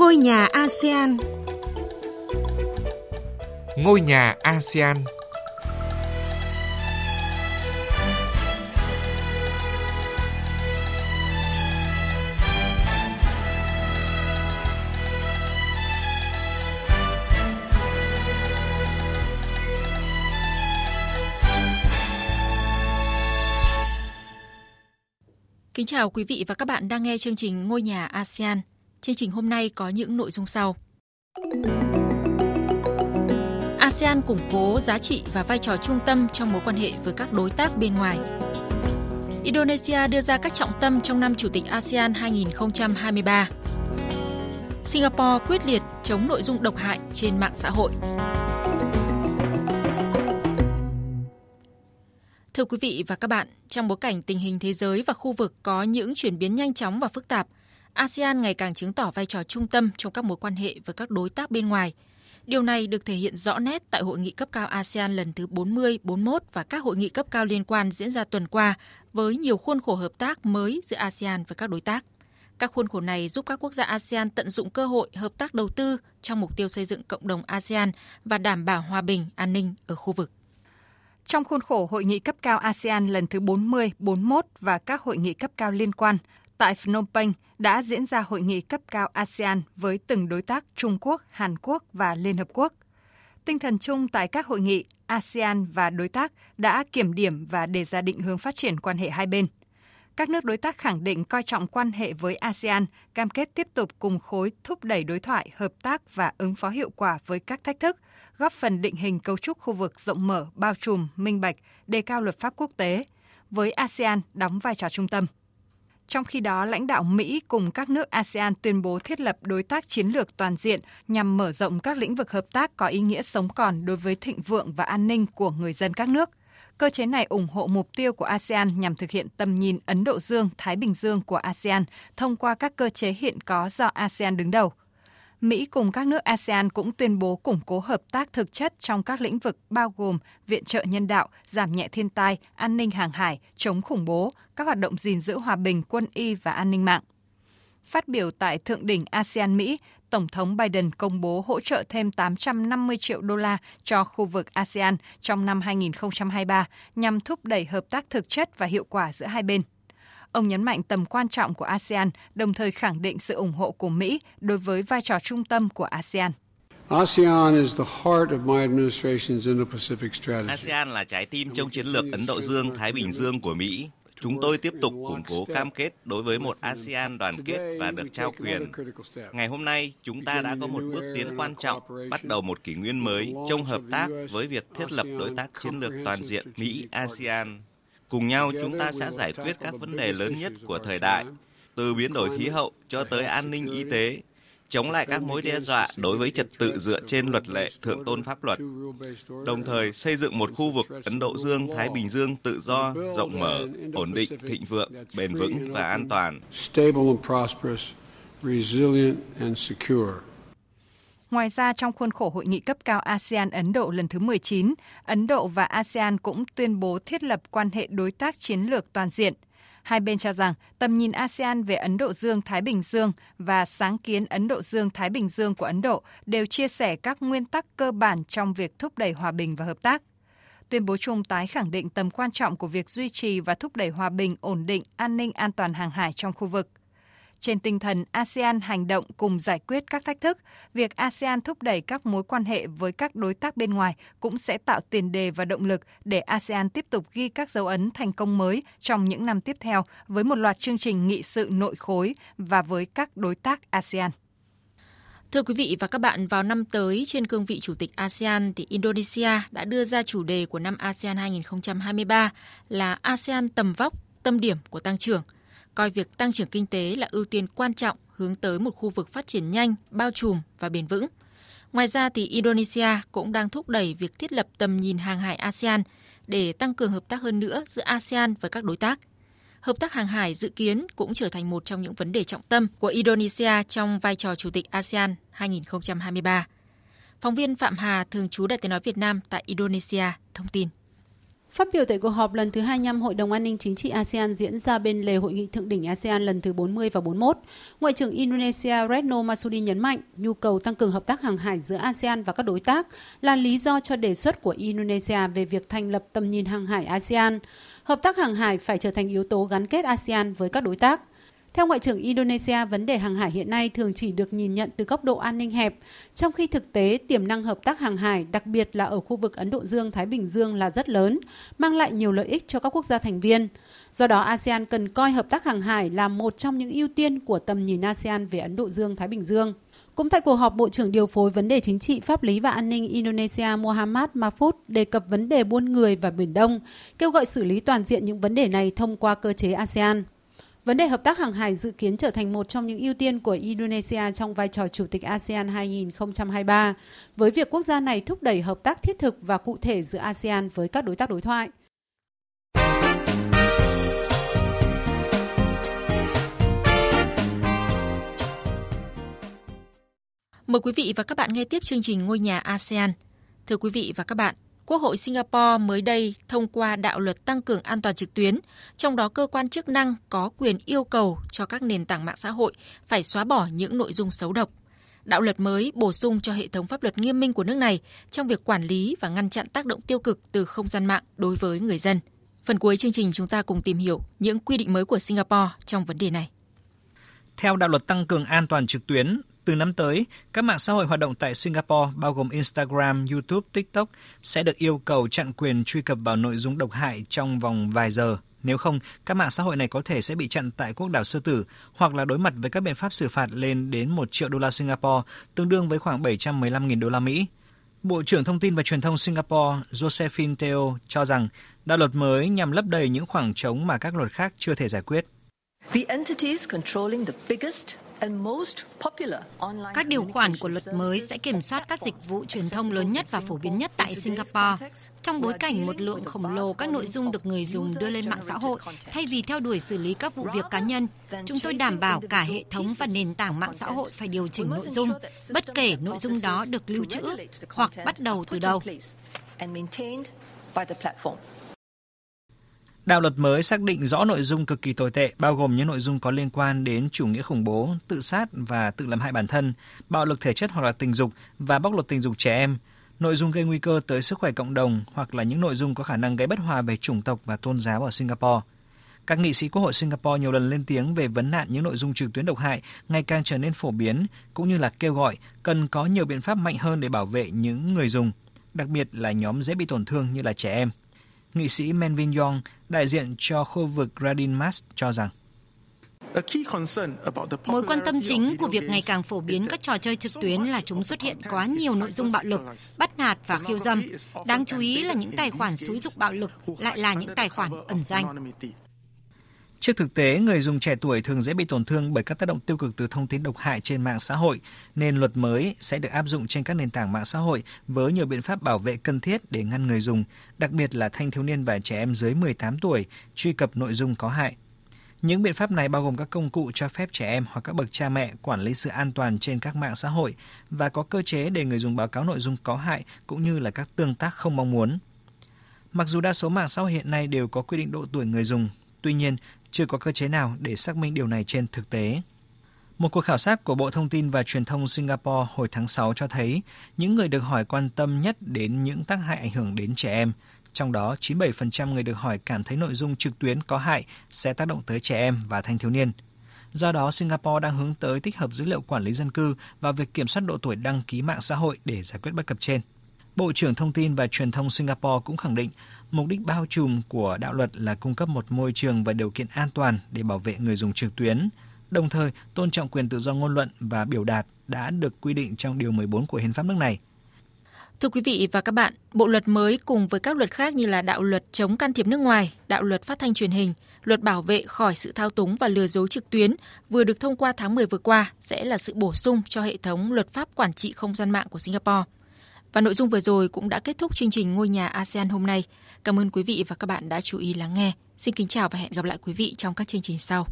Ngôi nhà ASEAN Ngôi nhà ASEAN Kính chào quý vị và các bạn đang nghe chương trình Ngôi nhà ASEAN. Chương trình hôm nay có những nội dung sau. ASEAN củng cố giá trị và vai trò trung tâm trong mối quan hệ với các đối tác bên ngoài. Indonesia đưa ra các trọng tâm trong năm Chủ tịch ASEAN 2023. Singapore quyết liệt chống nội dung độc hại trên mạng xã hội. Thưa quý vị và các bạn, trong bối cảnh tình hình thế giới và khu vực có những chuyển biến nhanh chóng và phức tạp, ASEAN ngày càng chứng tỏ vai trò trung tâm trong các mối quan hệ với các đối tác bên ngoài. Điều này được thể hiện rõ nét tại hội nghị cấp cao ASEAN lần thứ 40, 41 và các hội nghị cấp cao liên quan diễn ra tuần qua với nhiều khuôn khổ hợp tác mới giữa ASEAN và các đối tác. Các khuôn khổ này giúp các quốc gia ASEAN tận dụng cơ hội hợp tác đầu tư trong mục tiêu xây dựng cộng đồng ASEAN và đảm bảo hòa bình, an ninh ở khu vực. Trong khuôn khổ hội nghị cấp cao ASEAN lần thứ 40, 41 và các hội nghị cấp cao liên quan, tại Phnom Penh đã diễn ra hội nghị cấp cao ASEAN với từng đối tác Trung Quốc, Hàn Quốc và Liên Hợp Quốc. Tinh thần chung tại các hội nghị, ASEAN và đối tác đã kiểm điểm và đề ra định hướng phát triển quan hệ hai bên. Các nước đối tác khẳng định coi trọng quan hệ với ASEAN, cam kết tiếp tục cùng khối thúc đẩy đối thoại, hợp tác và ứng phó hiệu quả với các thách thức, góp phần định hình cấu trúc khu vực rộng mở, bao trùm, minh bạch, đề cao luật pháp quốc tế, với ASEAN đóng vai trò trung tâm. Trong khi đó, lãnh đạo Mỹ cùng các nước ASEAN tuyên bố thiết lập đối tác chiến lược toàn diện nhằm mở rộng các lĩnh vực hợp tác có ý nghĩa sống còn đối với thịnh vượng và an ninh của người dân các nước. Cơ chế này ủng hộ mục tiêu của ASEAN nhằm thực hiện tầm nhìn Ấn Độ Dương-Thái Bình Dương của ASEAN thông qua các cơ chế hiện có do ASEAN đứng đầu. Mỹ cùng các nước ASEAN cũng tuyên bố củng cố hợp tác thực chất trong các lĩnh vực bao gồm viện trợ nhân đạo, giảm nhẹ thiên tai, an ninh hàng hải, chống khủng bố, các hoạt động gìn giữ hòa bình, quân y và an ninh mạng. Phát biểu tại thượng đỉnh ASEAN-Mỹ, Tổng thống Biden công bố hỗ trợ thêm 850 triệu đô la cho khu vực ASEAN trong năm 2023 nhằm thúc đẩy hợp tác thực chất và hiệu quả giữa hai bên. Ông nhấn mạnh tầm quan trọng của ASEAN, đồng thời khẳng định sự ủng hộ của Mỹ đối với vai trò trung tâm của ASEAN. ASEAN là trái tim trong chiến lược Ấn Độ Dương Thái Bình Dương của Mỹ. Chúng tôi tiếp tục củng cố cam kết đối với một ASEAN đoàn kết và được trao quyền. Ngày hôm nay, chúng ta đã có một bước tiến quan trọng, bắt đầu một kỷ nguyên mới trong hợp tác với việc thiết lập đối tác chiến lược toàn diện Mỹ-ASEAN. Cùng nhau, chúng ta sẽ giải quyết các vấn đề lớn nhất của thời đại, từ biến đổi khí hậu cho tới an ninh y tế, chống lại các mối đe dọa đối với trật tự dựa trên luật lệ thượng tôn pháp luật, đồng thời xây dựng một khu vực Ấn Độ Dương-Thái Bình Dương tự do, rộng mở, ổn định, thịnh vượng, bền vững và an toàn. Ngoài ra, trong khuôn khổ hội nghị cấp cao ASEAN Ấn Độ lần thứ 19, Ấn Độ và ASEAN cũng tuyên bố thiết lập quan hệ đối tác chiến lược toàn diện – Hai bên cho rằng tầm nhìn ASEAN về Ấn Độ Dương-Thái Bình Dương và sáng kiến Ấn Độ Dương-Thái Bình Dương của Ấn Độ đều chia sẻ các nguyên tắc cơ bản trong việc thúc đẩy hòa bình và hợp tác. Tuyên bố chung tái khẳng định tầm quan trọng của việc duy trì và thúc đẩy hòa bình, ổn định, an ninh an toàn hàng hải trong khu vực. Trên tinh thần ASEAN hành động cùng giải quyết các thách thức, việc ASEAN thúc đẩy các mối quan hệ với các đối tác bên ngoài cũng sẽ tạo tiền đề và động lực để ASEAN tiếp tục ghi các dấu ấn thành công mới trong những năm tiếp theo với một loạt chương trình nghị sự nội khối và với các đối tác ASEAN. Thưa quý vị và các bạn, vào năm tới trên cương vị Chủ tịch ASEAN thì Indonesia đã đưa ra chủ đề của năm ASEAN 2023 là ASEAN tầm vóc, tâm điểm của tăng trưởng – coi việc tăng trưởng kinh tế là ưu tiên quan trọng hướng tới một khu vực phát triển nhanh, bao trùm và bền vững. Ngoài ra thì Indonesia cũng đang thúc đẩy việc thiết lập tầm nhìn hàng hải ASEAN để tăng cường hợp tác hơn nữa giữa ASEAN với các đối tác. Hợp tác hàng hải dự kiến cũng trở thành một trong những vấn đề trọng tâm của Indonesia trong vai trò Chủ tịch ASEAN 2023. Phóng viên Phạm Hà, thường trú Đại tiếng nói Việt Nam tại Indonesia, thông tin. Phát biểu tại cuộc họp lần thứ 25 Hội đồng An ninh Chính trị ASEAN diễn ra bên lề Hội nghị Thượng đỉnh ASEAN lần thứ 40 và 41, Ngoại trưởng Indonesia Retno Marsudi nhấn mạnh nhu cầu tăng cường hợp tác hàng hải giữa ASEAN và các đối tác là lý do cho đề xuất của Indonesia về việc thành lập tầm nhìn hàng hải ASEAN. Hợp tác hàng hải phải trở thành yếu tố gắn kết ASEAN với các đối tác. Theo Ngoại trưởng Indonesia, vấn đề hàng hải hiện nay thường chỉ được nhìn nhận từ góc độ an ninh hẹp, trong khi thực tế tiềm năng hợp tác hàng hải, đặc biệt là ở khu vực Ấn Độ Dương-Thái Bình Dương là rất lớn, mang lại nhiều lợi ích cho các quốc gia thành viên. Do đó, ASEAN cần coi hợp tác hàng hải là một trong những ưu tiên của tầm nhìn ASEAN về Ấn Độ Dương-Thái Bình Dương. Cũng tại cuộc họp, Bộ trưởng điều phối vấn đề chính trị, pháp lý và an ninh Indonesia Muhammad Mahfud đề cập vấn đề buôn người và Biển Đông, kêu gọi xử lý toàn diện những vấn đề này thông qua cơ chế ASEAN. Vấn đề hợp tác hàng hải dự kiến trở thành một trong những ưu tiên của Indonesia trong vai trò Chủ tịch ASEAN 2023, với việc quốc gia này thúc đẩy hợp tác thiết thực và cụ thể giữa ASEAN với các đối tác đối thoại. Mời quý vị và các bạn nghe tiếp chương trình Ngôi nhà ASEAN. Thưa quý vị và các bạn, Quốc hội Singapore mới đây thông qua đạo luật tăng cường an toàn trực tuyến, trong đó cơ quan chức năng có quyền yêu cầu cho các nền tảng mạng xã hội phải xóa bỏ những nội dung xấu độc. Đạo luật mới bổ sung cho hệ thống pháp luật nghiêm minh của nước này trong việc quản lý và ngăn chặn tác động tiêu cực từ không gian mạng đối với người dân. Phần cuối chương trình chúng ta cùng tìm hiểu những quy định mới của Singapore trong vấn đề này. Theo đạo luật tăng cường an toàn trực tuyến, từ năm tới, các mạng xã hội hoạt động tại Singapore bao gồm Instagram, YouTube, TikTok sẽ được yêu cầu chặn quyền truy cập vào nội dung độc hại trong vòng vài giờ. Nếu không, các mạng xã hội này có thể sẽ bị chặn tại quốc đảo Sư Tử hoặc là đối mặt với các biện pháp xử phạt lên đến 1 triệu đô la Singapore, tương đương với khoảng 715.000 đô la Mỹ. Bộ trưởng Thông tin và Truyền thông Singapore Josephine Teo cho rằng đạo luật mới nhằm lấp đầy những khoảng trống mà các luật khác chưa thể giải quyết. The entities controlling the biggest các điều khoản của luật mới sẽ kiểm soát các dịch vụ truyền thông lớn nhất và phổ biến nhất tại Singapore. Trong bối cảnh một lượng khổng lồ các nội dung được người dùng đưa lên mạng xã hội, thay vì theo đuổi xử lý các vụ việc cá nhân, chúng tôi đảm bảo cả hệ thống và nền tảng mạng xã hội phải điều chỉnh nội dung, bất kể nội dung đó được lưu trữ hoặc bắt đầu từ đâu. Đạo luật mới xác định rõ nội dung cực kỳ tồi tệ, bao gồm những nội dung có liên quan đến chủ nghĩa khủng bố, tự sát và tự làm hại bản thân, bạo lực thể chất hoặc là tình dục và bóc lột tình dục trẻ em, nội dung gây nguy cơ tới sức khỏe cộng đồng hoặc là những nội dung có khả năng gây bất hòa về chủng tộc và tôn giáo ở Singapore. Các nghị sĩ Quốc hội Singapore nhiều lần lên tiếng về vấn nạn những nội dung trực tuyến độc hại ngày càng trở nên phổ biến, cũng như là kêu gọi cần có nhiều biện pháp mạnh hơn để bảo vệ những người dùng, đặc biệt là nhóm dễ bị tổn thương như là trẻ em. Nghị sĩ Menvin Yong, đại diện cho khu vực Radin Mas cho rằng Mối quan tâm chính của việc ngày càng phổ biến các trò chơi trực tuyến là chúng xuất hiện quá nhiều nội dung bạo lực, bắt nạt và khiêu dâm. Đáng chú ý là những tài khoản xúi dục bạo lực lại là những tài khoản ẩn danh. Trước thực tế, người dùng trẻ tuổi thường dễ bị tổn thương bởi các tác động tiêu cực từ thông tin độc hại trên mạng xã hội, nên luật mới sẽ được áp dụng trên các nền tảng mạng xã hội với nhiều biện pháp bảo vệ cần thiết để ngăn người dùng, đặc biệt là thanh thiếu niên và trẻ em dưới 18 tuổi, truy cập nội dung có hại. Những biện pháp này bao gồm các công cụ cho phép trẻ em hoặc các bậc cha mẹ quản lý sự an toàn trên các mạng xã hội và có cơ chế để người dùng báo cáo nội dung có hại cũng như là các tương tác không mong muốn. Mặc dù đa số mạng xã hội hiện nay đều có quy định độ tuổi người dùng, tuy nhiên chưa có cơ chế nào để xác minh điều này trên thực tế. Một cuộc khảo sát của Bộ Thông tin và Truyền thông Singapore hồi tháng 6 cho thấy những người được hỏi quan tâm nhất đến những tác hại ảnh hưởng đến trẻ em. Trong đó, 97% người được hỏi cảm thấy nội dung trực tuyến có hại sẽ tác động tới trẻ em và thanh thiếu niên. Do đó, Singapore đang hướng tới tích hợp dữ liệu quản lý dân cư và việc kiểm soát độ tuổi đăng ký mạng xã hội để giải quyết bất cập trên. Bộ trưởng Thông tin và Truyền thông Singapore cũng khẳng định Mục đích bao trùm của đạo luật là cung cấp một môi trường và điều kiện an toàn để bảo vệ người dùng trực tuyến, đồng thời tôn trọng quyền tự do ngôn luận và biểu đạt đã được quy định trong Điều 14 của Hiến pháp nước này. Thưa quý vị và các bạn, bộ luật mới cùng với các luật khác như là đạo luật chống can thiệp nước ngoài, đạo luật phát thanh truyền hình, luật bảo vệ khỏi sự thao túng và lừa dối trực tuyến vừa được thông qua tháng 10 vừa qua sẽ là sự bổ sung cho hệ thống luật pháp quản trị không gian mạng của Singapore. Và nội dung vừa rồi cũng đã kết thúc chương trình Ngôi nhà ASEAN hôm nay. Cảm ơn quý vị và các bạn đã chú ý lắng nghe. Xin kính chào và hẹn gặp lại quý vị trong các chương trình sau.